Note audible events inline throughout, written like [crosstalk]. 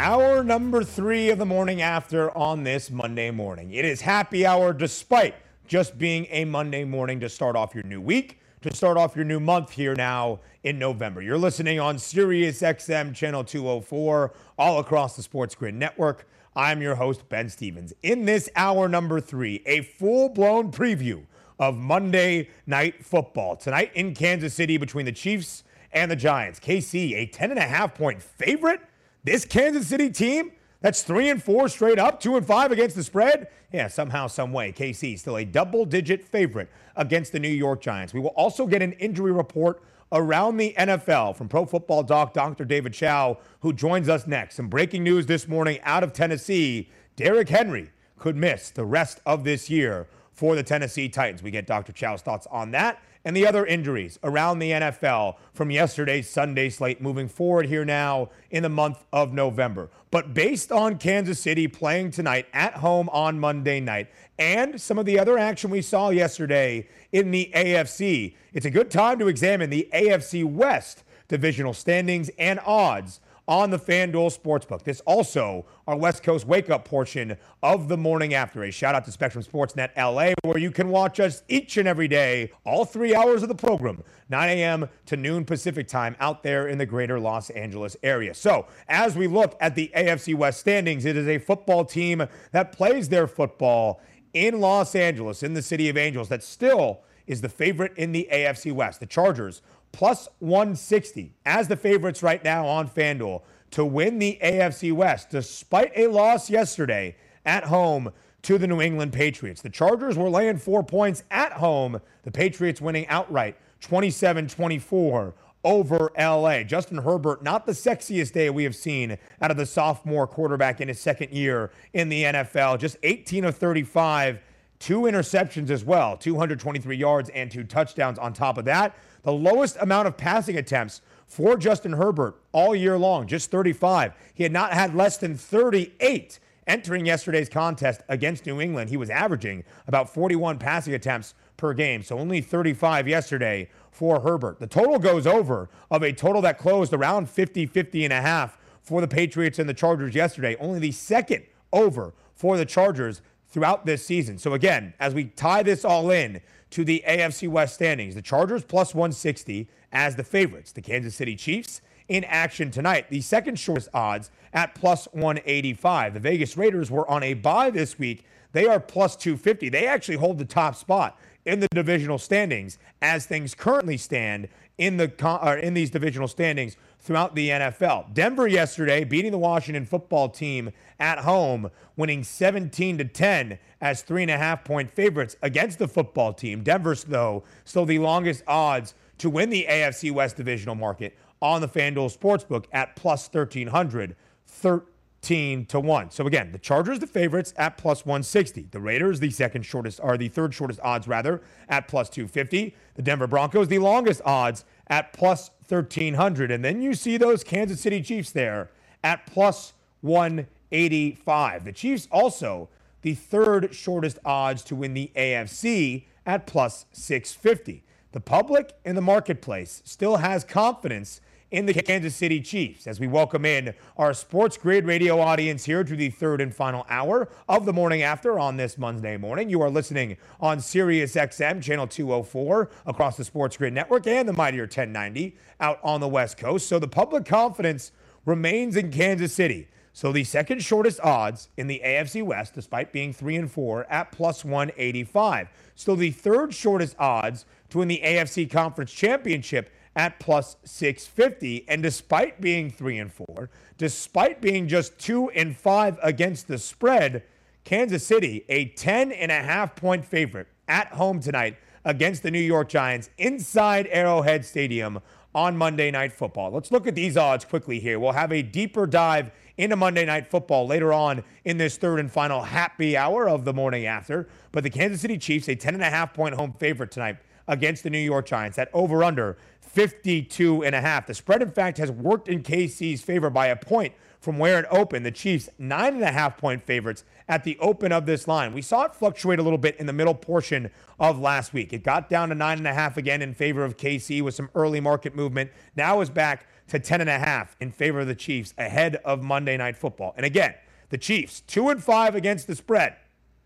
Hour number three of the morning after on this Monday morning. It is happy hour despite just being a Monday morning to start off your new week, to start off your new month here now in November. You're listening on Sirius XM channel 204 all across the Sports Grid network. I'm your host, Ben Stevens. In this hour number three, a full blown preview of Monday Night Football. Tonight in Kansas City between the Chiefs and the Giants. KC, a 10.5 point favorite. This Kansas City team that's three and four straight up, two and five against the spread. Yeah, somehow, some way, KC still a double digit favorite against the New York Giants. We will also get an injury report around the NFL from Pro Football Doc Dr. David Chao, who joins us next. Some breaking news this morning out of Tennessee. Derrick Henry could miss the rest of this year for the Tennessee Titans. We get Dr. Chao's thoughts on that and the other injuries around the NFL from yesterday's Sunday slate moving forward here now in the month of November. But based on Kansas City playing tonight at home on Monday night and some of the other action we saw yesterday in the AFC, it's a good time to examine the AFC West divisional standings and odds on the FanDuel Sportsbook. This also our West Coast wake up portion of the morning after. A shout out to Spectrum Sportsnet LA, where you can watch us each and every day, all three hours of the program, 9 a.m. to noon Pacific time, out there in the greater Los Angeles area. So, as we look at the AFC West standings, it is a football team that plays their football in Los Angeles, in the city of Angels, that still is the favorite in the AFC West. The Chargers plus 160 as the favorites right now on FanDuel to win the AFC West, despite a loss yesterday at home to the New England Patriots. The Chargers were laying four points at home, the Patriots winning outright 27 24 over LA. Justin Herbert, not the sexiest day we have seen out of the sophomore quarterback in his second year in the NFL, just 18 of 35. Two interceptions as well, 223 yards and two touchdowns on top of that. The lowest amount of passing attempts for Justin Herbert all year long, just 35. He had not had less than 38 entering yesterday's contest against New England. He was averaging about 41 passing attempts per game, so only 35 yesterday for Herbert. The total goes over of a total that closed around 50, 50 and a half for the Patriots and the Chargers yesterday. Only the second over for the Chargers throughout this season. So again, as we tie this all in, to the AFC West standings. The Chargers plus 160 as the favorites. The Kansas City Chiefs in action tonight. The second shortest odds at plus 185. The Vegas Raiders were on a bye this week. They are plus 250. They actually hold the top spot in the divisional standings as things currently stand in the uh, in these divisional standings throughout the NFL. Denver yesterday beating the Washington football team at home, winning 17 to 10 as three and a half point favorites against the football team. Denver's though still the longest odds to win the AFC West divisional market on the FanDuel Sportsbook at plus 1300. 13 to 1. So again, the Chargers the favorites at plus 160. The Raiders the second shortest are the third shortest odds rather at plus 250. The Denver Broncos the longest odds at plus 1300 and then you see those Kansas City Chiefs there at plus 185. The Chiefs also the third shortest odds to win the AFC at plus 650. The public in the marketplace still has confidence in the Kansas City Chiefs as we welcome in our Sports Grid radio audience here to the third and final hour of the morning after on this Monday morning. You are listening on Sirius XM channel 204 across the Sports Grid network and the Mightier 1090 out on the West Coast. So the public confidence remains in Kansas City. So the second shortest odds in the AFC West, despite being three and four, at plus 185. Still the third shortest odds to win the AFC Conference Championship at plus 650. And despite being three and four, despite being just two and five against the spread, Kansas City, a 10 and a half point favorite at home tonight against the New York Giants inside Arrowhead Stadium on Monday Night Football. Let's look at these odds quickly here. We'll have a deeper dive into Monday Night Football later on in this third and final happy hour of the morning after. But the Kansas City Chiefs, a 10.5 point home favorite tonight against the New York Giants. That over under 52 and a half. The spread, in fact, has worked in KC's favor by a point from where it opened. The Chiefs, nine and a half point favorites at the open of this line. We saw it fluctuate a little bit in the middle portion of last week. It got down to nine and a half again in favor of KC with some early market movement. Now is back to 10.5 in favor of the Chiefs ahead of Monday Night Football. And again, the Chiefs, 2 and 5 against the spread.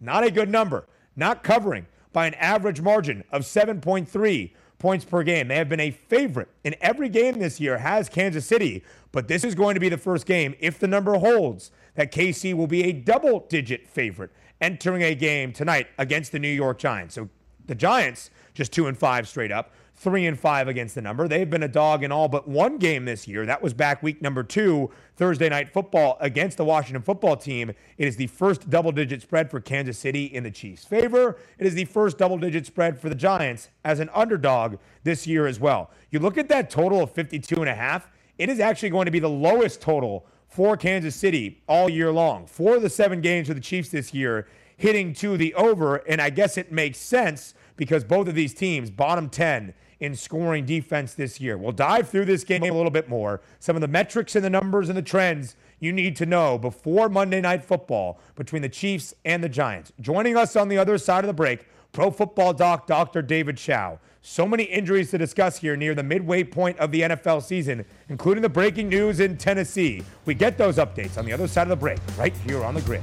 Not a good number. Not covering by an average margin of 7.3 points per game. They have been a favorite in every game this year, has Kansas City. But this is going to be the first game, if the number holds, that KC will be a double digit favorite entering a game tonight against the New York Giants. So the Giants, just two and five straight up three and five against the number. They've been a dog in all but one game this year. That was back week number two, Thursday night football against the Washington football team. It is the first double digit spread for Kansas City in the Chiefs' favor. It is the first double digit spread for the Giants as an underdog this year as well. You look at that total of 52 and a half, it is actually going to be the lowest total for Kansas City all year long. For the seven games for the Chiefs this year hitting to the over, and I guess it makes sense because both of these teams, bottom 10 in scoring defense this year. We'll dive through this game a little bit more. Some of the metrics and the numbers and the trends you need to know before Monday Night Football between the Chiefs and the Giants. Joining us on the other side of the break, Pro Football Doc Dr. David Chao. So many injuries to discuss here near the midway point of the NFL season, including the breaking news in Tennessee. We get those updates on the other side of the break, right here on the grid.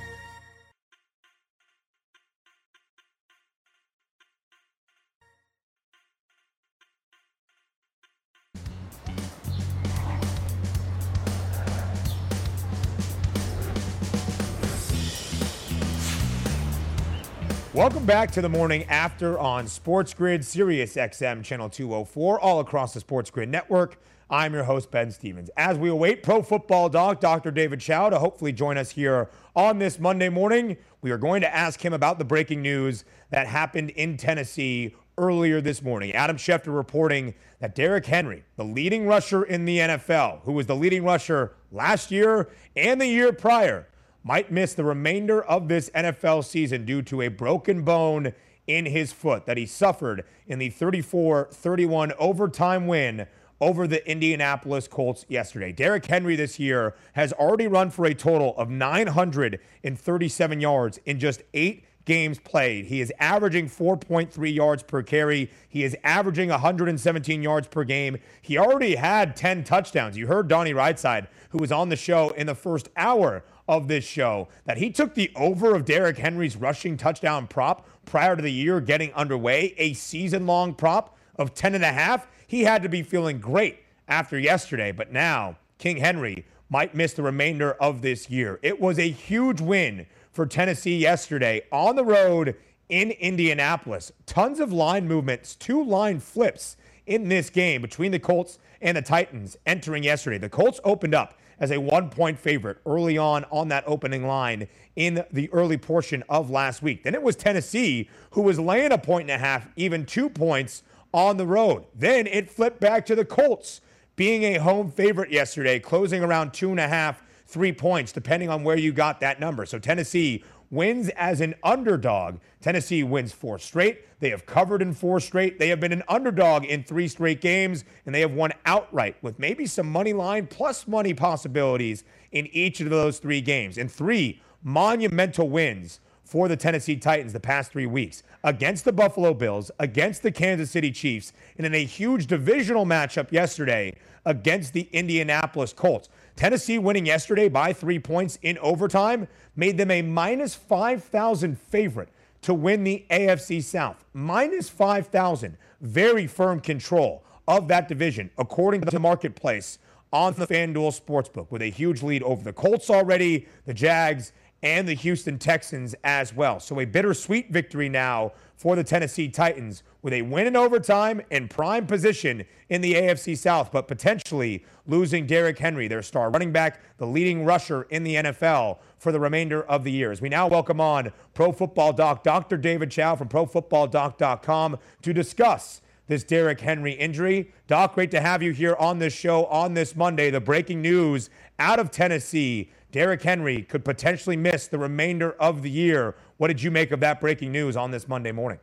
Welcome back to the morning after on Sports Grid, Sirius XM Channel 204, all across the Sports Grid network. I'm your host, Ben Stevens. As we await Pro Football Doc, Dr. David Chao, to hopefully join us here on this Monday morning, we are going to ask him about the breaking news that happened in Tennessee earlier this morning. Adam Schefter reporting that Derrick Henry, the leading rusher in the NFL, who was the leading rusher last year and the year prior, might miss the remainder of this NFL season due to a broken bone in his foot that he suffered in the 34 31 overtime win over the Indianapolis Colts yesterday. Derrick Henry this year has already run for a total of 937 yards in just eight games played. He is averaging 4.3 yards per carry. He is averaging 117 yards per game. He already had 10 touchdowns. You heard Donnie Rightside, who was on the show in the first hour of this show that he took the over of Derrick Henry's rushing touchdown prop prior to the year getting underway, a season long prop of 10 and a half. He had to be feeling great after yesterday, but now King Henry might miss the remainder of this year. It was a huge win for Tennessee yesterday on the road in Indianapolis. Tons of line movements, two line flips in this game between the Colts and the Titans entering yesterday. The Colts opened up as a one point favorite early on on that opening line in the early portion of last week. Then it was Tennessee who was laying a point and a half, even two points on the road. Then it flipped back to the Colts being a home favorite yesterday, closing around two and a half, three points, depending on where you got that number. So Tennessee wins as an underdog. Tennessee wins four straight. They have covered in four straight. They have been an underdog in three straight games, and they have won outright with maybe some money line plus money possibilities in each of those three games. And three monumental wins for the Tennessee Titans the past three weeks against the Buffalo Bills, against the Kansas City Chiefs, and in a huge divisional matchup yesterday against the Indianapolis Colts. Tennessee winning yesterday by three points in overtime made them a minus 5,000 favorite to win the AFC South. Minus 5,000. Very firm control of that division, according to the marketplace on the FanDuel Sportsbook, with a huge lead over the Colts already, the Jags, and the Houston Texans as well. So a bittersweet victory now for the Tennessee Titans with a win in overtime and prime position in the AFC South, but potentially losing Derrick Henry, their star running back, the leading rusher in the NFL for the remainder of the year. As we now welcome on Pro Football Doc, Dr. David Chao from ProFootballDoc.com to discuss this Derrick Henry injury. Doc, great to have you here on this show on this Monday. The breaking news out of Tennessee Derrick Henry could potentially miss the remainder of the year. What did you make of that breaking news on this Monday morning?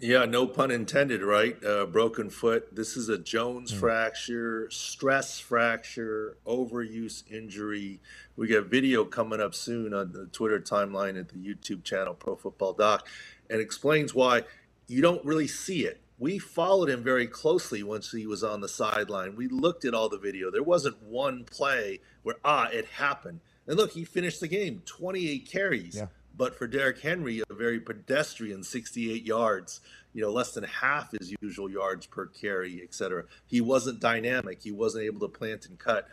Yeah, no pun intended, right? Uh, broken foot. This is a Jones mm. fracture, stress fracture, overuse injury. We got video coming up soon on the Twitter timeline at the YouTube channel Pro Football Doc, and explains why you don't really see it. We followed him very closely once he was on the sideline. We looked at all the video. There wasn't one play where ah, it happened. And look, he finished the game, 28 carries. Yeah. But for Derrick Henry, a very pedestrian 68 yards, you know, less than half his usual yards per carry, et cetera. He wasn't dynamic. He wasn't able to plant and cut.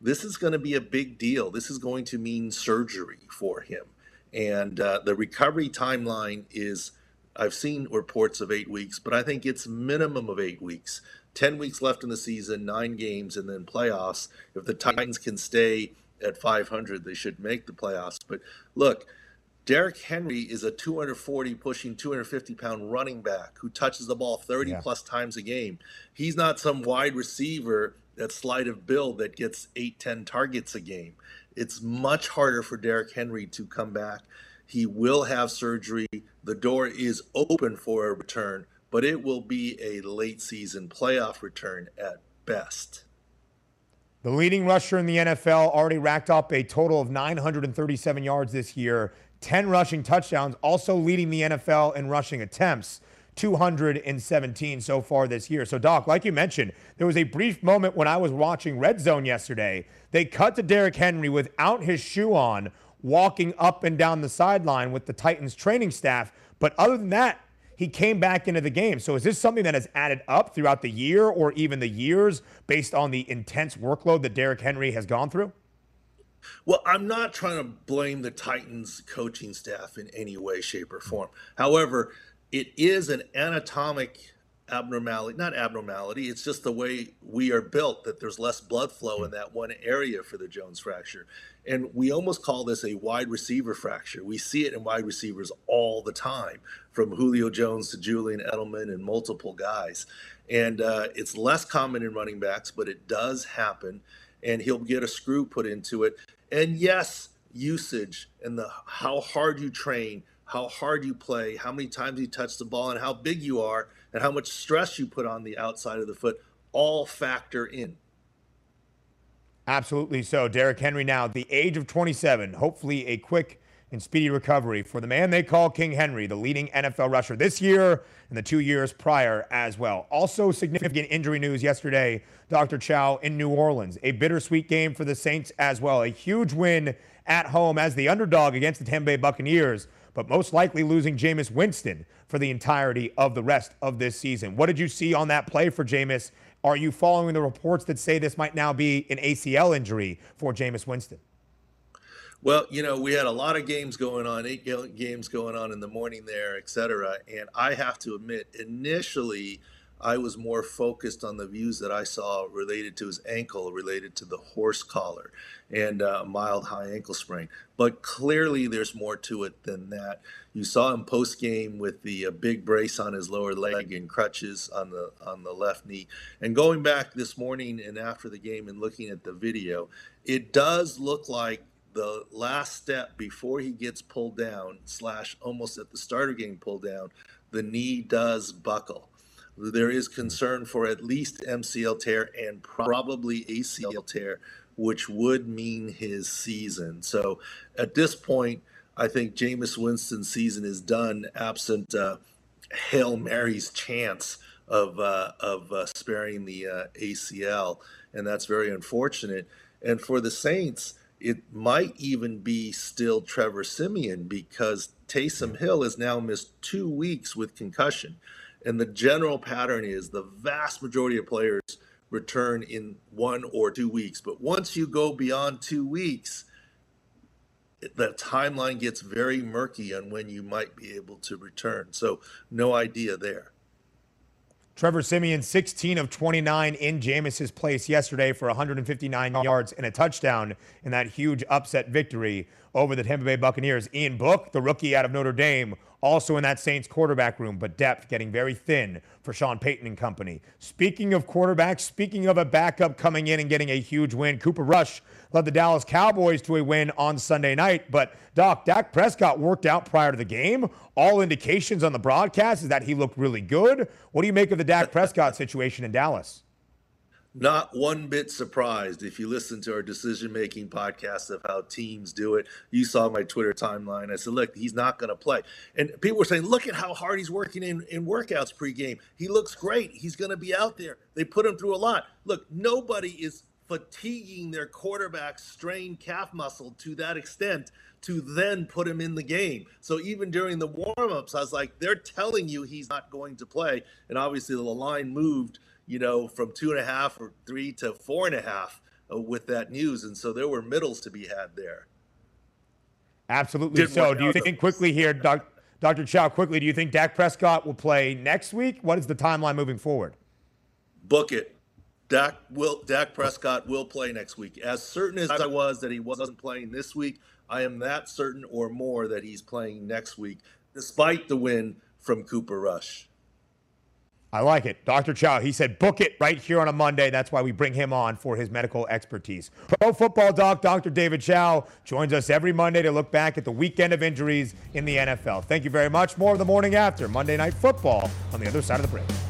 This is going to be a big deal. This is going to mean surgery for him. And uh, the recovery timeline is, I've seen reports of eight weeks, but I think it's minimum of eight weeks. 10 weeks left in the season, nine games, and then playoffs. If the Titans can stay at 500, they should make the playoffs. But look, Derrick Henry is a 240 pushing 250 pound running back who touches the ball 30 yeah. plus times a game. He's not some wide receiver that slight of build that gets 8 10 targets a game. It's much harder for Derrick Henry to come back. He will have surgery. The door is open for a return, but it will be a late season playoff return at best. The leading rusher in the NFL already racked up a total of 937 yards this year. 10 rushing touchdowns, also leading the NFL in rushing attempts. 217 so far this year. So, Doc, like you mentioned, there was a brief moment when I was watching Red Zone yesterday. They cut to Derrick Henry without his shoe on, walking up and down the sideline with the Titans training staff. But other than that, he came back into the game. So, is this something that has added up throughout the year or even the years based on the intense workload that Derrick Henry has gone through? Well, I'm not trying to blame the Titans coaching staff in any way, shape, or form. However, it is an anatomic abnormality, not abnormality, it's just the way we are built that there's less blood flow in that one area for the Jones fracture. And we almost call this a wide receiver fracture. We see it in wide receivers all the time, from Julio Jones to Julian Edelman and multiple guys. And uh, it's less common in running backs, but it does happen and he'll get a screw put into it. And yes, usage and the how hard you train, how hard you play, how many times you touch the ball, and how big you are, and how much stress you put on the outside of the foot all factor in. Absolutely so. Derrick Henry now the age of 27, hopefully a quick and speedy recovery for the man they call King Henry, the leading NFL rusher this year and the two years prior as well. Also, significant injury news yesterday, Dr. Chao in New Orleans. A bittersweet game for the Saints as well. A huge win at home as the underdog against the Tampa Bay Buccaneers, but most likely losing Jameis Winston for the entirety of the rest of this season. What did you see on that play for Jameis? Are you following the reports that say this might now be an ACL injury for Jameis Winston? Well, you know, we had a lot of games going on, eight games going on in the morning there, et cetera. And I have to admit, initially, I was more focused on the views that I saw related to his ankle, related to the horse collar and uh, mild high ankle sprain. But clearly, there's more to it than that. You saw him post game with the uh, big brace on his lower leg and crutches on the on the left knee. And going back this morning and after the game and looking at the video, it does look like the last step before he gets pulled down, slash almost at the start of getting pulled down, the knee does buckle. There is concern for at least MCL tear and probably ACL tear, which would mean his season. So at this point, I think Jameis Winston's season is done, absent uh, Hail Mary's chance of uh, of uh, sparing the uh, ACL, and that's very unfortunate. And for the Saints, it might even be still Trevor Siemian because Taysom Hill has now missed two weeks with concussion. And the general pattern is the vast majority of players return in one or two weeks. But once you go beyond two weeks, the timeline gets very murky on when you might be able to return. So, no idea there. Trevor Siemian, 16 of 29 in Jameis's place yesterday for 159 yards and a touchdown in that huge upset victory over the Tampa Bay Buccaneers. Ian Book, the rookie out of Notre Dame, also in that Saints quarterback room, but depth getting very thin for Sean Payton and company. Speaking of quarterbacks, speaking of a backup coming in and getting a huge win, Cooper Rush led the Dallas Cowboys to a win on Sunday night. But Doc, Dak Prescott worked out prior to the game. All indications on the broadcast is that he looked really good. What do you make of the Dak Prescott situation in Dallas? Not one bit surprised if you listen to our decision making podcast of how teams do it. You saw my Twitter timeline. I said, look, he's not going to play. And people were saying, look at how hard he's working in, in workouts pregame. He looks great. He's going to be out there. They put him through a lot. Look, nobody is fatiguing their quarterback's strained calf muscle to that extent to then put him in the game. So even during the warm-ups, I was like, they're telling you he's not going to play. And obviously the line moved – you know, from two and a half or three to four and a half uh, with that news. And so there were middles to be had there. Absolutely. Didn't so, do you think quickly here, Doc, Dr. Chao, quickly, do you think Dak Prescott will play next week? What is the timeline moving forward? Book it. Dak will Dak Prescott will play next week. As certain as I was that he wasn't playing this week, I am that certain or more that he's playing next week, despite the win from Cooper Rush. I like it. Dr. Chao, he said book it right here on a Monday. That's why we bring him on for his medical expertise. Pro football doc, Dr. David Chao, joins us every Monday to look back at the weekend of injuries in the NFL. Thank you very much. More of the morning after Monday Night Football on the other side of the break.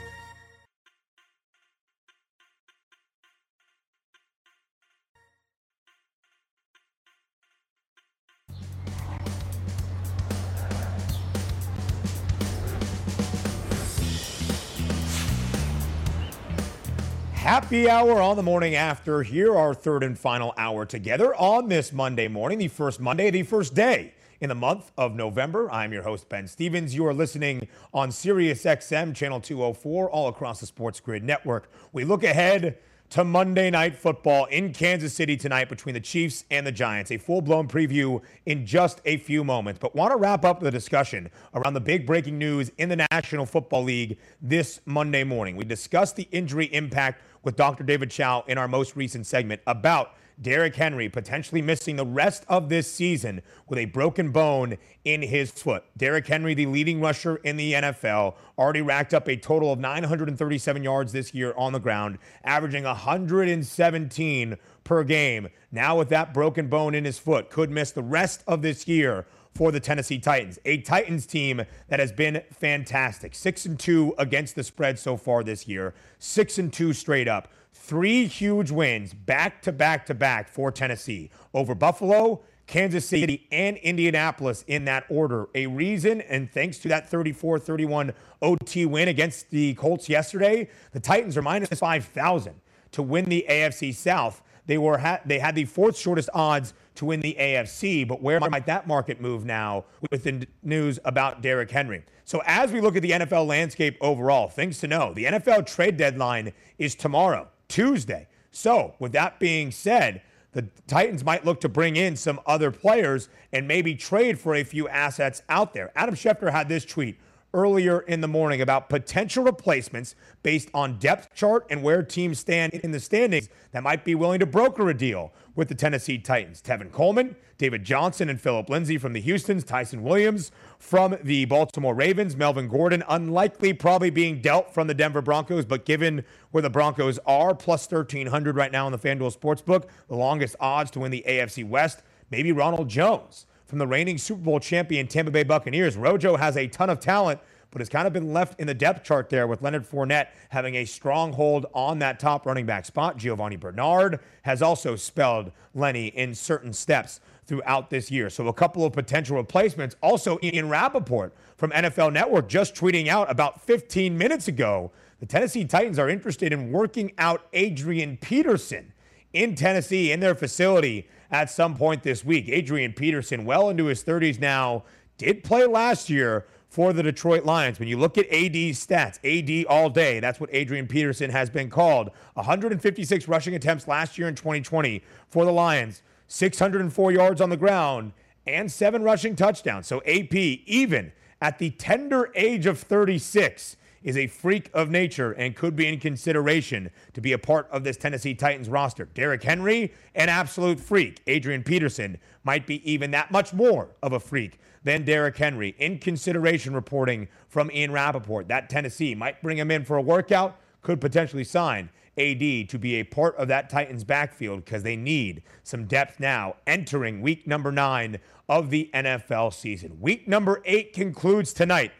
Happy hour on the morning after. Here, our third and final hour together on this Monday morning, the first Monday, the first day in the month of November. I'm your host, Ben Stevens. You are listening on Sirius XM, channel 204, all across the Sports Grid network. We look ahead to Monday Night Football in Kansas City tonight between the Chiefs and the Giants. A full blown preview in just a few moments. But want to wrap up the discussion around the big breaking news in the National Football League this Monday morning. We discussed the injury impact with Dr. David Chao in our most recent segment about Derrick Henry potentially missing the rest of this season with a broken bone in his foot. Derrick Henry, the leading rusher in the NFL, already racked up a total of 937 yards this year on the ground, averaging 117 per game. Now, with that broken bone in his foot, could miss the rest of this year for the Tennessee Titans, a Titans team that has been fantastic. 6 and 2 against the spread so far this year, 6 and 2 straight up. Three huge wins back to back to back for Tennessee over Buffalo, Kansas City, and Indianapolis in that order. A reason, and thanks to that 34 31 OT win against the Colts yesterday, the Titans are minus 5,000 to win the AFC South. They were ha- they had the fourth shortest odds to win the AFC, but where might that market move now with the news about Derrick Henry? So as we look at the NFL landscape overall, things to know: the NFL trade deadline is tomorrow. Tuesday. So, with that being said, the Titans might look to bring in some other players and maybe trade for a few assets out there. Adam Schefter had this tweet earlier in the morning about potential replacements based on depth chart and where teams stand in the standings that might be willing to broker a deal with the Tennessee Titans. Tevin Coleman, David Johnson, and Phillip Lindsay from the Houstons, Ty'Son Williams from the Baltimore Ravens, Melvin Gordon, unlikely probably being dealt from the Denver Broncos, but given where the Broncos are, plus 1,300 right now in the FanDuel Sportsbook, the longest odds to win the AFC West, maybe Ronald Jones from the reigning Super Bowl champion Tampa Bay Buccaneers. Rojo has a ton of talent, but has kind of been left in the depth chart there with Leonard Fournette having a strong hold on that top running back spot. Giovani Bernard has also spelled Lenny in certain steps throughout this year. So a couple of potential replacements. Also, Ian Rapoport from NFL Network just tweeting out about 15 minutes ago the Tennessee Titans are interested in working out Adrian Peterson in Tennessee in their facility at some point this week. Adrian Peterson, well into his 30s now, did play last year for the Detroit Lions. When you look at AD's stats, AD all day, that's what Adrian Peterson has been called. 156 rushing attempts last year in 2020 for the Lions, 604 yards on the ground, and seven rushing touchdowns. So AP, even at the tender age of 36, is a freak of nature and could be in consideration to be a part of this Tennessee Titans roster. Derrick Henry, an absolute freak. Adrian Peterson might be even that much more of a freak than Derrick Henry. In consideration reporting from Ian Rapoport that Tennessee might bring him in for a workout, could potentially sign AD to be a part of that Titans backfield because they need some depth now entering week number nine of the NFL season. Week number eight concludes tonight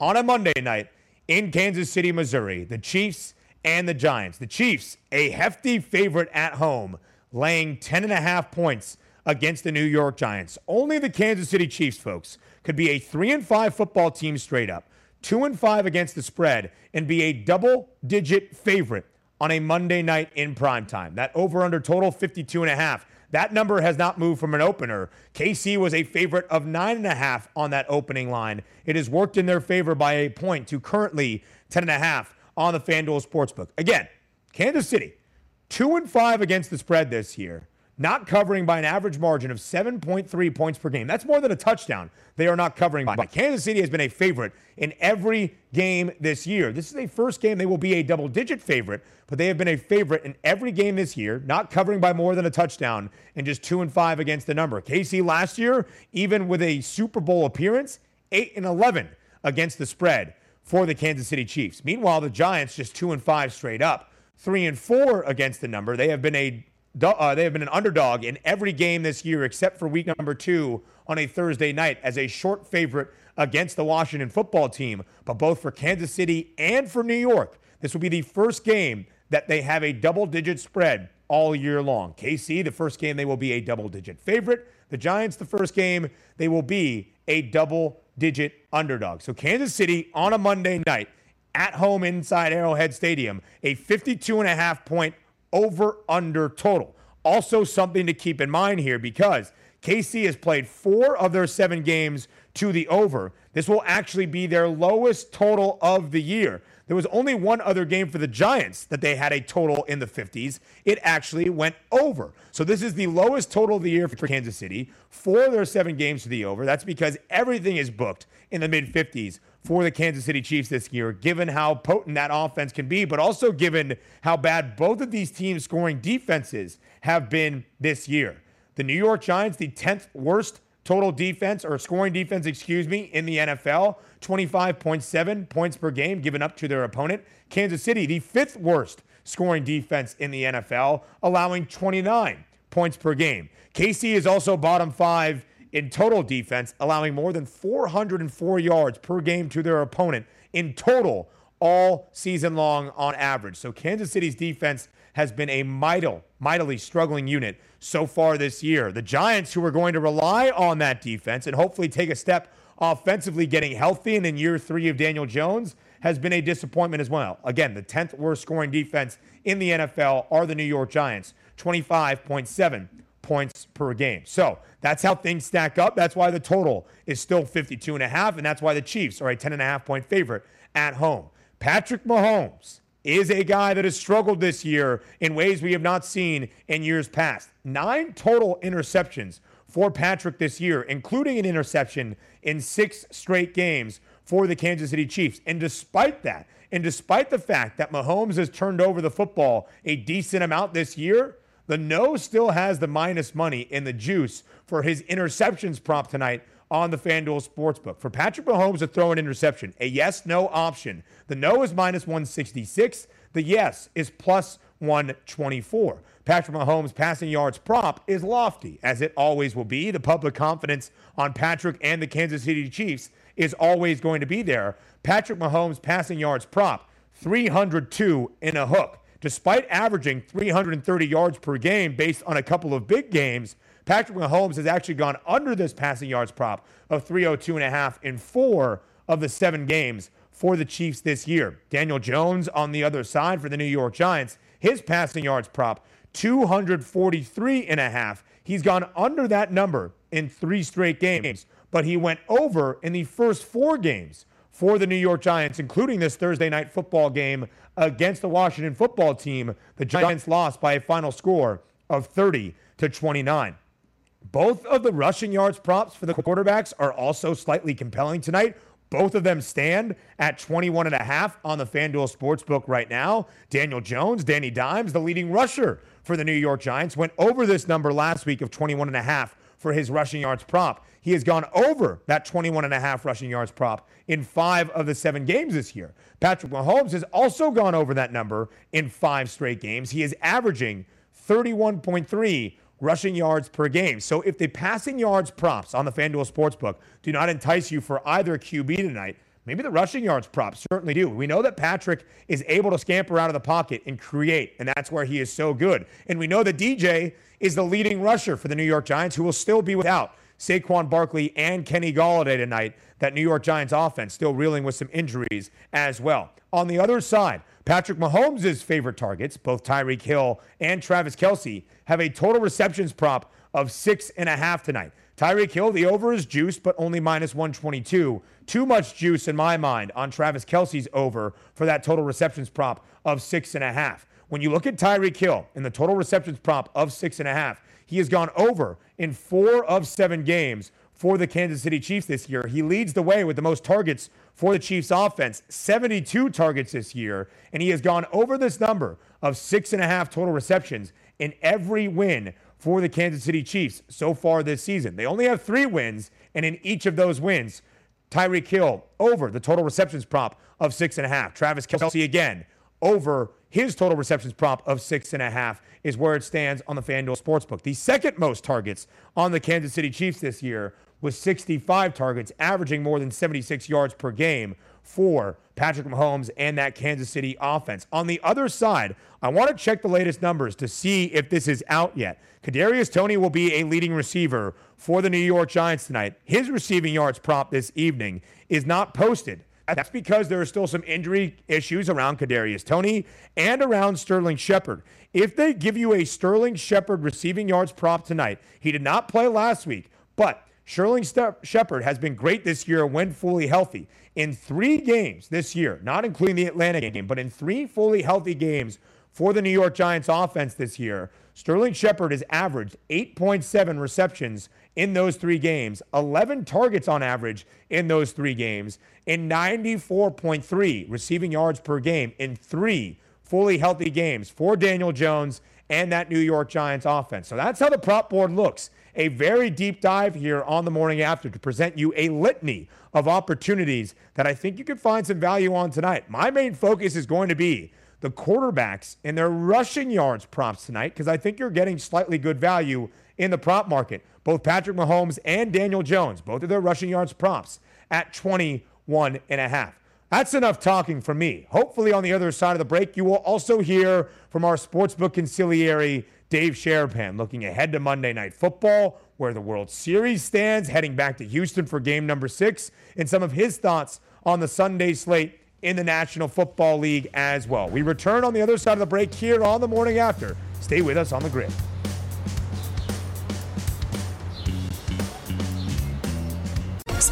on a Monday night in Kansas City, Missouri. The Chiefs and the Giants. The Chiefs, a hefty favorite at home, laying 10 and a half points against the New York Giants. Only the Kansas City Chiefs, folks, could be a 3 and 5 football team straight up, 2 and 5 against the spread and be a double digit favorite on a Monday night in prime time. That over under total 52 and a half. That number has not moved from an opener. KC was a favorite of nine and a half on that opening line. It has worked in their favor by a point to currently 10 and a half on the FanDuel Sportsbook. Again, Kansas City, two and five against the spread this year not covering by an average margin of 7.3 points per game. That's more than a touchdown. They are not covering by. Kansas City has been a favorite in every game this year. This is a first game they will be a double digit favorite, but they have been a favorite in every game this year, not covering by more than a touchdown and just 2 and 5 against the number. KC last year, even with a Super Bowl appearance, 8 and 11 against the spread for the Kansas City Chiefs. Meanwhile, the Giants just 2 and 5 straight up. 3 and 4 against the number. They have been a uh, they have been an underdog in every game this year except for week number two on a Thursday night as a short favorite against the Washington football team. But both for Kansas City and for New York, this will be the first game that they have a double digit spread all year long. KC, the first game, they will be a double digit favorite. The Giants, the first game, they will be a double digit underdog. So Kansas City on a Monday night at home inside Arrowhead Stadium, a 52 and a half point over under total. Also, something to keep in mind here because KC has played four of their seven games to the over. This will actually be their lowest total of the year. There was only one other game for the Giants that they had a total in the 50s. It actually went over. So this is the lowest total of the year for Kansas City. Four of their seven games to the over. That's because everything is booked in the mid 50s for the Kansas City Chiefs this year, given how potent that offense can be, but also given how bad both of these teams' scoring defenses have been this year. The New York Giants, the 10th worst total defense or scoring defense, excuse me, in the NFL, 25.7 points per game given up to their opponent. Kansas City, the fifth worst scoring defense in the NFL, allowing 29 points per game. KC is also bottom five in total defense, allowing more than 404 yards per game to their opponent in total all season long on average. So Kansas City's defense has been a mightily, mightily struggling unit so far this year. The Giants, who are going to rely on that defense and hopefully take a step offensively, getting healthy and in year three of Daniel Jones, has been a disappointment as well. Again, the 10th worst scoring defense in the NFL are the New York Giants, 25.7 points per game. So that's how things stack up. That's why the total is still 52 and a half, and that's why the Chiefs are a 10 and a half point favorite at home. Patrick Mahomes is a guy that has struggled this year in ways we have not seen in years past. Nine total interceptions for Patrick this year, including an interception in six straight games for the Kansas City Chiefs. And despite that, and despite the fact that Mahomes has turned over the football a decent amount this year, the no still has the minus money in the juice for his interceptions prop tonight on the FanDuel Sportsbook. For Patrick Mahomes to throw an interception, a yes no option. The no is minus 166, the yes is plus 124. Patrick Mahomes' passing yards prop is lofty, as it always will be. The public confidence on Patrick and the Kansas City Chiefs is always going to be there. Patrick Mahomes' passing yards prop, 302 in a hook. Despite averaging 330 yards per game based on a couple of big games, Patrick Mahomes has actually gone under this passing yards prop of 302 and a half in four of the seven games for the Chiefs this year. Daniel Jones on the other side for the New York Giants, his passing yards prop 243 and a half. He's gone under that number in three straight games but he went over in the first four games for the New York Giants, including this Thursday night football game against the Washington football team. The Giants lost by a final score of 30 to 29. Both of the rushing yards props for the quarterbacks are also slightly compelling tonight. Both of them stand at 21 and a half on the FanDuel Sportsbook right now. Daniel Jones, Danny Dimes, the leading rusher for the New York Giants, went over this number last week of 21 and a half for his rushing yards prop. He has gone over that 21 and a half rushing yards prop in five of the seven games this year. Patrick Mahomes has also gone over that number in five straight games. He is averaging 31.3 rushing yards per game. So if the passing yards props on the FanDuel Sportsbook do not entice you for either QB tonight, maybe the rushing yards props certainly do. We know that Patrick is able to scamper out of the pocket and create, and that's where he is so good. And we know that DJ is the leading rusher for the New York Giants, who will still be without Saquon Barkley and Kenny Golladay tonight. That New York Giants offense still reeling with some injuries as well. On the other side, Patrick Mahomes' favorite targets, both Tyreek Hill and Travis Kelce, have a total receptions prop of six and a half tonight. Tyreek Hill, the over is juiced, but only minus 122. Too much juice in my mind on Travis Kelce's over for that total receptions prop of six and a half. When you look at Tyreek Hill in the total receptions prop of six and a half, he has gone over in four of seven games for the Kansas City Chiefs this year. He leads the way with the most targets for the Chiefs offense, 72 targets this year, and he has gone over this number of six and a half total receptions in every win for the Kansas City Chiefs so far this season. They only have three wins, and in each of those wins, Tyreek Hill over the total receptions prop of six and a half. Travis Kelce again over his total receptions prop of six and a half is where it stands on the FanDuel Sportsbook. The second most targets on the Kansas City Chiefs this year was 65 targets, averaging more than 76 yards per game for Patrick Mahomes and that Kansas City offense. On the other side, I want to check the latest numbers to see if this is out yet. Kadarius Toney will be a leading receiver for the New York Giants tonight. His receiving yards prop this evening is not posted. That's because there are still some injury issues around Kadarius Toney and around Sterling Shepard. If they give you a Sterling Shepard receiving yards prop tonight, he did not play last week, but Sterling Shepard has been great this year when fully healthy. In three games this year, not including the Atlanta game, but in three fully healthy games for the New York Giants offense this year, Sterling Shepard has averaged 8.7 receptions in those three games, 11 targets on average in those three games, and 94.3 receiving yards per game in three fully healthy games for Daniel Jones and that New York Giants offense. So that's how the prop board looks. A very deep dive here on the morning after to present you a litany of opportunities that I think you can find some value on tonight. My main focus is going to be the quarterbacks and their rushing yards props tonight because I think you're getting slightly good value in the prop market. Both Patrick Mahomes and Daniel Jones, both of their rushing yards props at 21 and a half. That's enough talking from me. Hopefully, on the other side of the break, you will also hear from our sportsbook conciliary, Dave Sharapan, looking ahead to Monday Night Football, where the World Series stands, heading back to Houston for game number six, and some of his thoughts on the Sunday slate in the National Football League as well. We return on the other side of the break here on the morning after. Stay with us on the grid.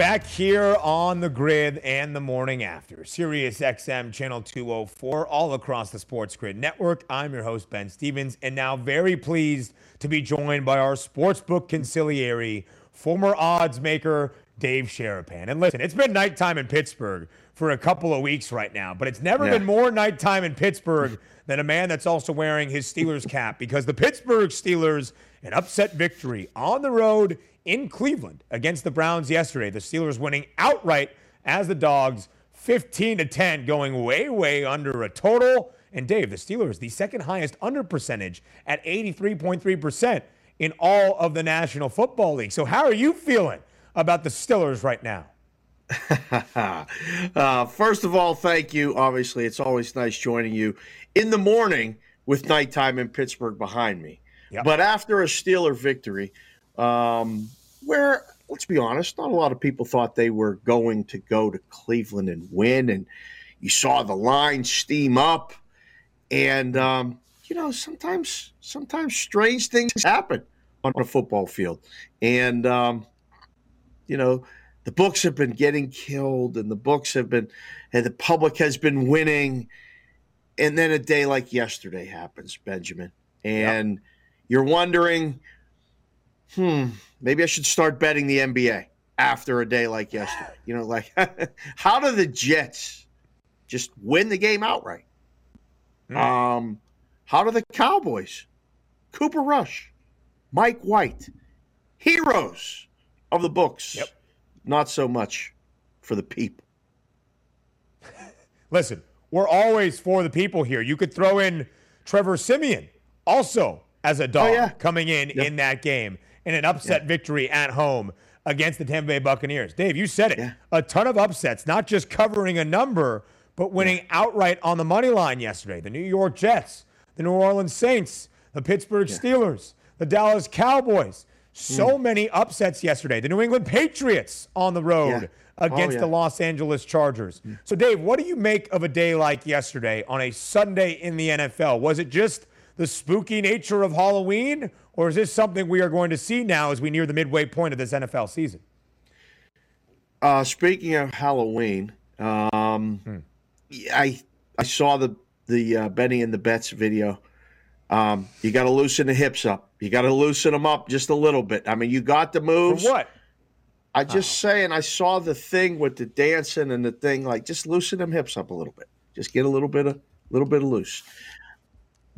back here on the grid and the morning after. Sirius XM Channel 204, all across the Sports Grid Network. I'm your host, Ben Stevens, and now very pleased to be joined by our sportsbook conciliary, former odds maker, Dave Sharapan. And listen, it's been nighttime in Pittsburgh for a couple of weeks right now, but it's never yeah. been more nighttime in Pittsburgh than a man that's also wearing his Steelers cap because the Pittsburgh Steelers, an upset victory on the road in Cleveland against the Browns yesterday. The Steelers winning outright as the Dogs, 15 to 10, going way, way under a total. And Dave, the Steelers, the second highest under percentage at 83.3% in all of the National Football League. So, how are you feeling about the Steelers right now? [laughs] uh, first of all, thank you. Obviously, it's always nice joining you in the morning with nighttime in Pittsburgh behind me. Yep. But after a Steeler victory, um, where let's be honest, not a lot of people thought they were going to go to Cleveland and win, and you saw the line steam up, and um, you know sometimes sometimes strange things happen on a football field, and um, you know the books have been getting killed, and the books have been, and the public has been winning, and then a day like yesterday happens, Benjamin, and yep. you're wondering, hmm, maybe I should start betting the NBA after a day like yesterday. You know, like [laughs] how do the Jets just win the game outright? Mm. Um, how do the Cowboys, Cooper Rush, Mike White, heroes of the books, yep. not so much for the people. [laughs] Listen, we're always for the people here. You could throw in Trevor Siemian also as a dog oh, yeah. coming in yep. in that game in an upset victory at home against the Tampa Bay Buccaneers. Dave, you said it. Yeah. A ton of upsets, not just covering a number, but winning yeah. outright on the money line yesterday. The New York Jets, the New Orleans Saints, the Pittsburgh yeah. Steelers, the Dallas Cowboys. So mm. many upsets yesterday. The New England Patriots on the road oh, against oh, the Los Angeles Chargers. Mm. So, Dave, what do you make of a day like yesterday on a Sunday in the NFL? Was it just the spooky nature of Halloween, or is this something we are going to see now as we near the midway point of this NFL season? Uh, speaking of Halloween, um, hmm. I I saw the the uh, Benny and the Bets video. Um, you got to loosen the hips up. You got to loosen them up just a little bit. I mean, you got the moves. For what? I just oh. saying. I saw the thing with the dancing and the thing. Like, just loosen them hips up a little bit. Just get a little bit of little bit of loose.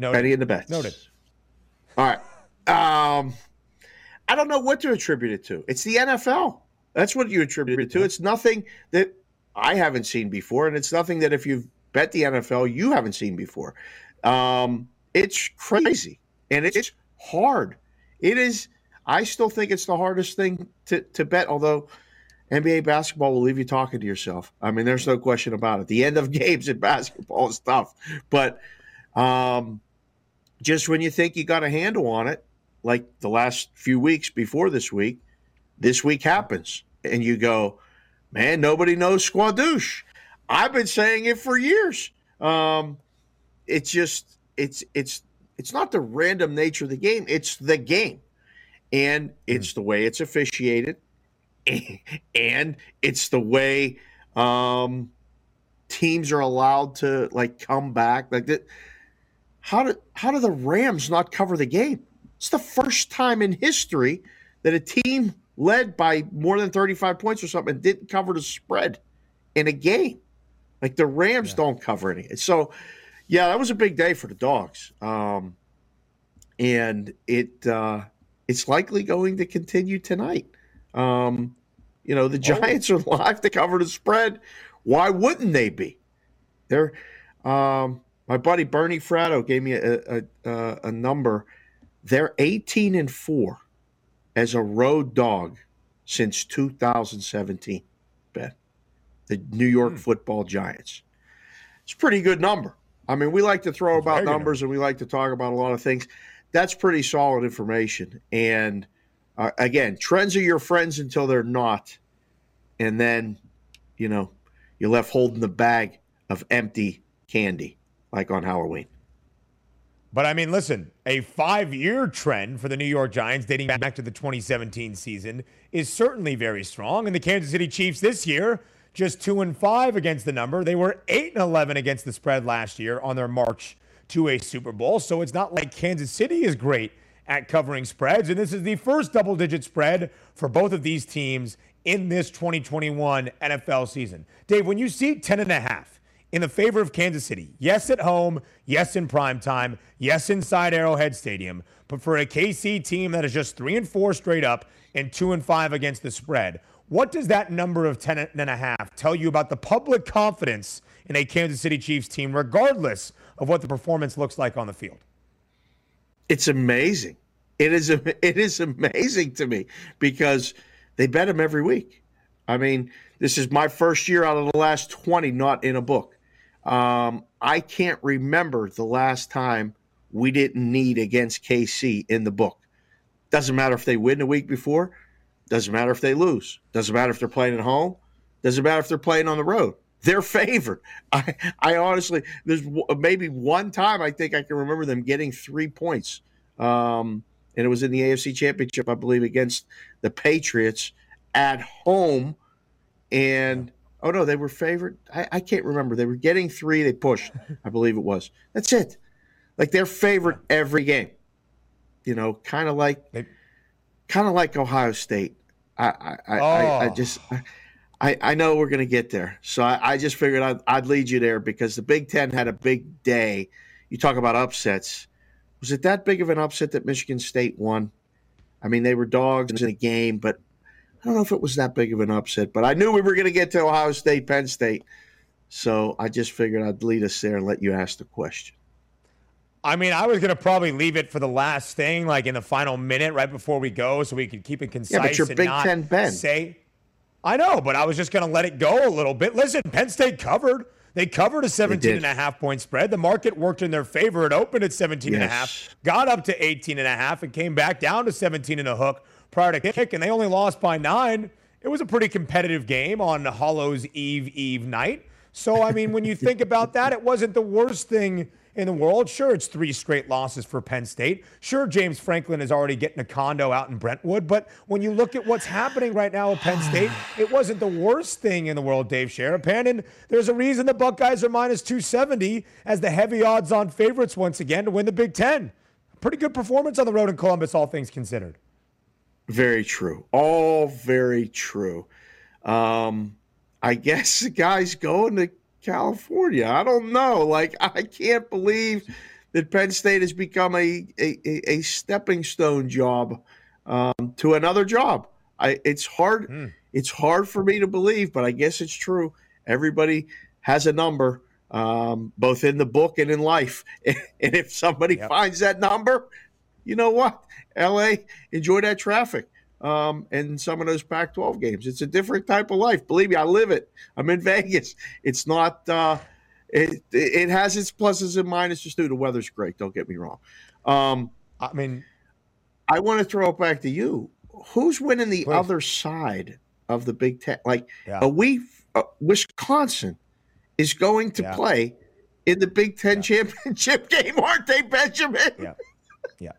No, Benny and the Bets. Noted. All right. Um, I don't know what to attribute it to. It's the NFL. That's what you attribute it to. It's nothing that I haven't seen before, and it's nothing that if you've bet the NFL, you haven't seen before. Um, it's crazy and it's hard. It is. I still think it's the hardest thing to, to bet, although NBA basketball will leave you talking to yourself. I mean, there's no question about it. The end of [laughs] games in basketball is tough, but um, just when you think you got a handle on it, like the last few weeks before this week, this week happens, and you go, man, nobody knows Squadouche. I've been saying it for years. Um, it's just it's it's it's not the random nature of the game; it's the game, and it's the way it's officiated, [laughs] and it's the way um, teams are allowed to like come back like that how did how do the Rams not cover the game? It's the first time in history that a team led by more than 35 points or something didn't cover the spread in a game. Like the Rams yeah. don't cover any. So, yeah, that was a big day for the dogs. Um, and it uh, it's likely going to continue tonight. Um, you know, the oh. Giants are [laughs] live to cover the spread. Why wouldn't they be? They're um, my buddy Bernie Fratto gave me a, a, a number. They're 18 and 4 as a road dog since 2017, Ben. The New York hmm. football Giants. It's a pretty good number. I mean, we like to throw about numbers and we like to talk about a lot of things. That's pretty solid information. And uh, again, trends are your friends until they're not. And then, you know, you're left holding the bag of empty candy like on Halloween. But I mean, listen, a five year trend for the New York Giants dating back to the 2017 season is certainly very strong. And the Kansas City Chiefs this year, just 2 and 5 against the number. They were 8 and 11 against the spread last year on their march to a Super Bowl. So it's not like Kansas City is great at covering spreads. And this is the first double digit spread for both of these teams in this 2021 NFL season. Dave, when you see 10 and a half, in the favor of Kansas City. Yes, at home. Yes, in prime time. Yes, inside Arrowhead Stadium. But for a KC team that is just three and four straight up and two and five against the spread, what does that number of 10 and a half tell you about the public confidence in a Kansas City Chiefs team, regardless of what the performance looks like on the field? It's amazing. It is [laughs] it is amazing to me because they bet them every week. I mean, this is my first year out of the last 20 not in a book. Um, I can't remember the last time we didn't need against KC in the book. Doesn't matter if they win the week before, doesn't matter if they lose, doesn't matter if they're playing at home, doesn't matter if they're playing on the road. They're [laughs] favored. I, I honestly, there's maybe one time I think I can remember them getting three points. Um, and it was in the AFC Championship, I believe, against the Patriots at home. And oh no, they were favored. I, I can't remember. They were getting three. They pushed, I [laughs] believe it was. That's it. Like they're favored every game. You know, kind of like, kind of like Ohio State. I, I, I, oh. I, I oh. just. I, I know we're going to get there. So I, I just figured I'd, I'd, lead you there because the Big Ten had a big day. You talk about upsets. Was it that big of an upset that Michigan State won? I mean, they were dogs in the game, but I don't know if it was that big of an upset. But I knew we were going to get to Ohio State, Penn State. So I just figured I'd lead us there and let you ask the question. I mean, I was going to probably leave it for the last thing, like in the final minute right before we go, so we could keep it concise. Yeah, but you're Big Ten Ben. Say, I know, but I was just going to let it go a little bit. Listen, Penn State covered. They covered a 17 and a half point spread. The market worked in their favor. It opened at 17 yes. and a half, got up to 18 and a half, and came back down to 17 and a hook prior to kick, and they only lost by nine. It was a pretty competitive game on Hallows Eve Eve night. So, I mean, when you think about that, it wasn't the worst thing in the world. Sure, it's three straight losses for Penn State. Sure, James Franklin is already getting a condo out in Brentwood. But when you look at what's happening right now at Penn State, [sighs] it wasn't the worst thing in the world, Dave Sharapan. And there's a reason the Buckeyes are minus 270 as the heavy odds on favorites once again to win the Big Ten. Pretty good performance on the road in Columbus, all things considered. Very true. All very true. Um, I guess the guy's going to California. I don't know. Like I can't believe that Penn State has become a a, a stepping stone job um, to another job. I it's hard mm. it's hard for me to believe, but I guess it's true. Everybody has a number, um, both in the book and in life. [laughs] And if somebody yep. finds that number, you know what? LA, enjoy that traffic um, and some of those Pac 12 games. It's a different type of life. Believe me, I live it. I'm in [laughs] Vegas. It's not, uh, it, it has its pluses and minuses too. The weather's great. Don't get me wrong. Um, I mean, I want to throw it back to you. Who's winning the please. other side of the Big Ten? Like, yeah. a we, uh, Wisconsin is going to yeah. play in the Big Ten yeah. championship [laughs] game, aren't they, Benjamin? Yeah. Yeah.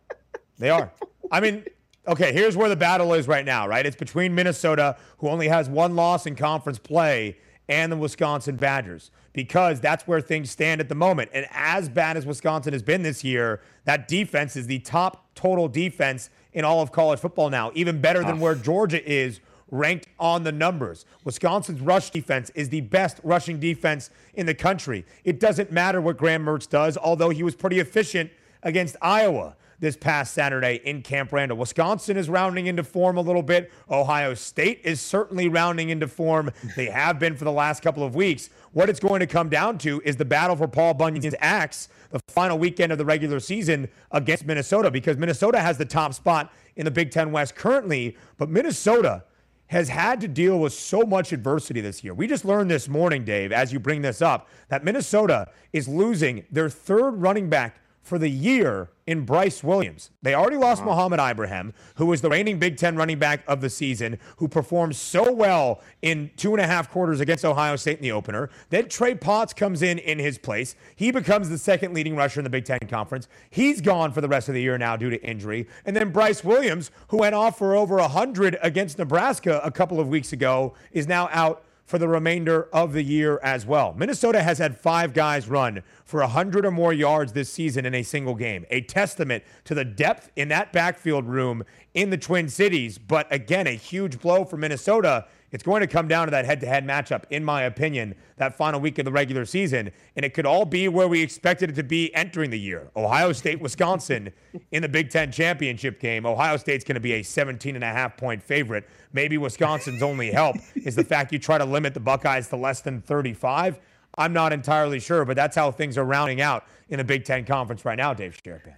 They are. I mean, Okay, here's where the battle is right now, right? It's between Minnesota, who only has one loss in conference play, and the Wisconsin Badgers, because that's where things stand at the moment. And as bad as Wisconsin has been this year, that defense is the top total defense in all of college football now, even better than where ah. Georgia is ranked on the numbers. Wisconsin's rush defense is the best rushing defense in the country. It doesn't matter what Graham Mertz does, although he was pretty efficient against Iowa this past Saturday in Camp Randall. Wisconsin is rounding into form a little bit. Ohio State is certainly rounding into form. They have been for the last couple of weeks. What it's going to come down to is the battle for Paul Bunyan's axe the final weekend of the regular season against Minnesota because Minnesota has the top spot in the Big Ten West currently, but Minnesota has had to deal with so much adversity this year. We just learned this morning, Dave, as you bring this up, that Minnesota is losing their third running back for the year in Bryce Williams. They already lost uh-huh. Mohamed Ibrahim, who was the reigning Big Ten running back of the season, who performed so well in two and a half quarters against Ohio State in the opener. Then Trey Potts comes in in his place. He becomes the second leading rusher in the Big Ten Conference. He's gone for the rest of the year now due to injury. And then Bryce Williams, who went off for over 100 against Nebraska a couple of weeks ago, is now out for the remainder of the year as well. Minnesota has had five guys run for 100 or more yards this season in a single game, a testament to the depth in that backfield room in the Twin Cities. But again, a huge blow for Minnesota it's going to come down to that head to head matchup, in my opinion, that final week of the regular season. And it could all be where we expected it to be entering the year Ohio State, Wisconsin in the Big Ten championship game. Ohio State's going to be a 17 and a half point favorite. Maybe Wisconsin's only help is the fact you try to limit the Buckeyes to less than 35. I'm not entirely sure, but that's how things are rounding out in the Big Ten conference right now, Dave Sharapan.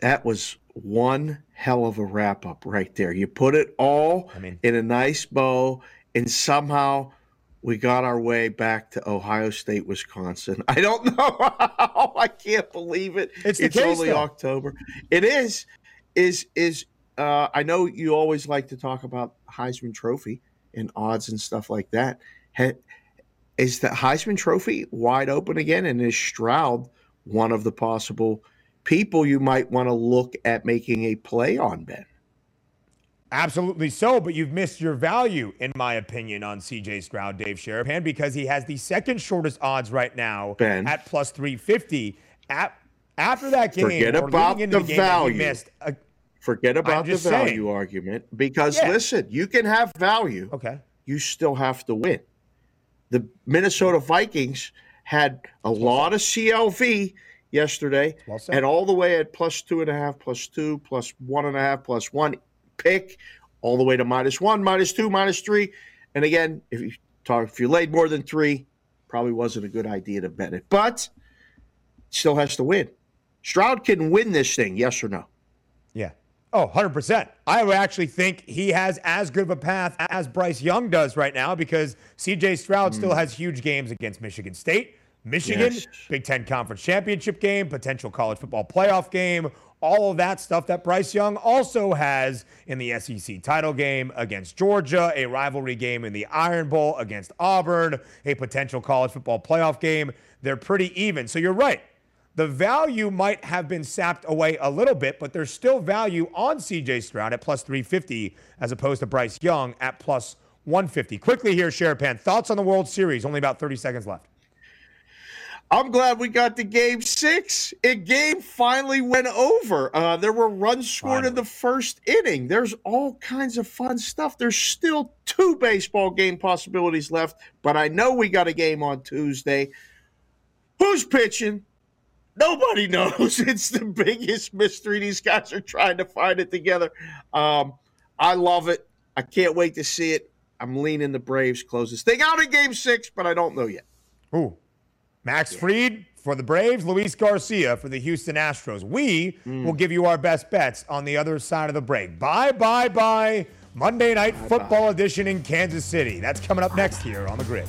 That was one hell of a wrap up right there. You put it all I mean, in a nice bow, and somehow we got our way back to Ohio State, Wisconsin. [laughs] I don't know how. I can't believe it. It's, it's only though. October. It is. Is is uh, I know you always like to talk about Heisman Trophy and odds and stuff like that. Is the Heisman Trophy wide open again? And is Stroud one of the possible people you might want to look at making a play on, Ben? Absolutely so, but you've missed your value, in my opinion, on CJ Stroud, Dave Sharapan, because he has the second shortest odds right now ben. at plus 350. At, after that game, forget about the, the value. Missed, uh, forget about the value saying. argument because yeah. listen, you can have value. Okay. You still have to win. The Minnesota Vikings had a lot of CLV yesterday, well and all the way at plus two and a half, plus two, plus one and a half, plus one pick, all the way to minus one, minus two, minus three. And again, if you talk, if you laid more than three, probably wasn't a good idea to bet it, but still has to win. Stroud can win this thing, yes or no? Yeah. Oh, 100%. I would actually think he has as good of a path as Bryce Young does right now because CJ Stroud mm. still has huge games against Michigan State, Michigan, yes. Big Ten Conference Championship game, potential college football playoff game, all of that stuff that Bryce Young also has in the SEC title game against Georgia, a rivalry game in the Iron Bowl against Auburn, a potential college football playoff game. They're pretty even. So you're right the value might have been sapped away a little bit, but there's still value on CJ Stroud at plus 350 as opposed to Bryce Young at plus 150. Quickly here, Sharapan, thoughts on the World Series? Only about 30 seconds left. I'm glad we got to game six. A game finally went over. Uh, there were runs scored finally. in the first inning. There's all kinds of fun stuff. There's still two baseball game possibilities left, but I know we got a game on Tuesday. Who's pitching? Nobody knows. [laughs] It's the biggest mystery. These guys are trying to find it together. Um, I love it. I can't wait to see it. I'm leaning the Braves close this thing out in game six, but I don't know yet. Who? Max yeah. Fried for the Braves, Luis Garcia for the Houston Astros. We mm. will give you our best bets on the other side of the break. Bye, bye, bye. Monday Night bye, Football bye. Edition in Kansas City. That's coming up next here on the grid.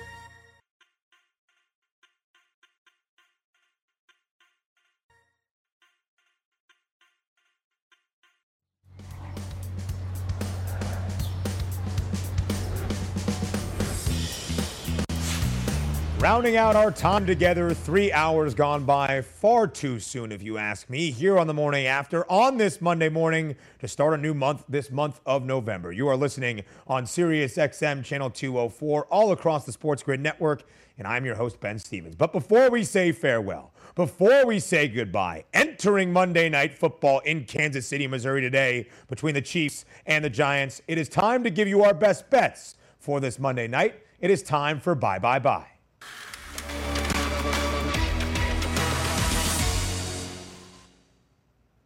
Rounding out our time together, three hours gone by far too soon, if you ask me, here on the morning after on this Monday morning to start a new month, this month of November. You are listening on Sirius XM Channel 204, all across the Sports Grid Network, and I'm your host, Ben Stevens. But before we say farewell, before we say goodbye, entering Monday Night Football in Kansas City, Missouri today between the Chiefs and the Giants, it is time to give you our best bets for this Monday night. It is time for Bye Bye Bye.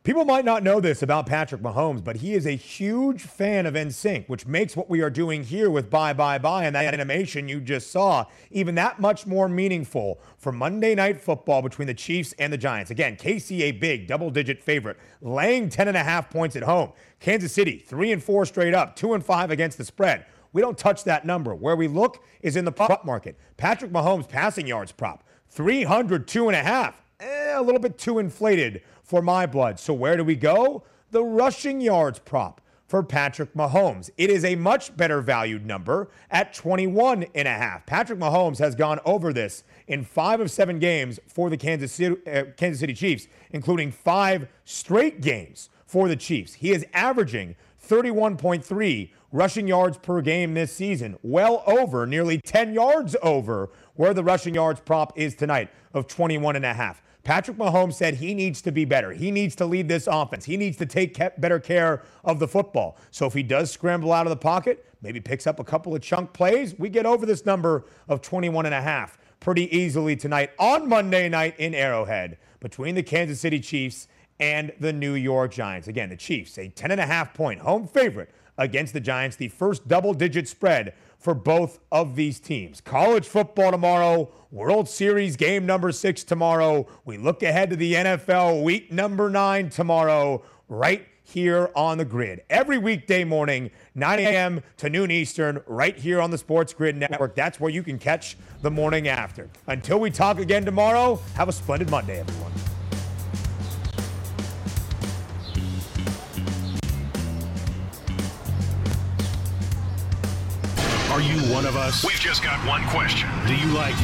People might not know this about Patrick Mahomes, but he is a huge fan of NSYNC, which makes what we are doing here with Bye Bye Bye and that animation you just saw even that much more meaningful for Monday Night Football between the Chiefs and the Giants. Again, KC a big double-digit favorite, laying 10 and a half points at home. Kansas City, 3 and 4 straight up, 2 and 5 against the spread. We don't touch that number. Where we look is in the prop market. Patrick Mahomes passing yards prop, 302 and a half. Eh, a little bit too inflated for my blood. So where do we go? The rushing yards prop for Patrick Mahomes. It is a much better valued number at 21 and a half. Patrick Mahomes has gone over this in 5 of 7 games for the Kansas City, uh, Kansas City Chiefs, including 5 straight games for the Chiefs. He is averaging 31.3 rushing yards per game this season, well over, nearly 10 yards over where the rushing yards prop is tonight of 21 and a half. Patrick Mahomes said he needs to be better. He needs to lead this offense. He needs to take better care of the football. So if he does scramble out of the pocket, maybe picks up a couple of chunk plays, we get over this number of 21 and a half. pretty easily tonight on Monday night in Arrowhead between the Kansas City Chiefs and the New York Giants. Again, the Chiefs, a 10 and a half point home favorite against the Giants, the first double digit spread for both of these teams. College football tomorrow, World Series game number six tomorrow. We look ahead to the NFL week number nine tomorrow, right here on the grid. Every weekday morning, 9 a.m. to noon Eastern, right here on the Sports Grid Network. That's where you can catch the morning after. Until we talk again tomorrow, have a splendid Monday, everyone. You one of us? We've just got one question. Do you like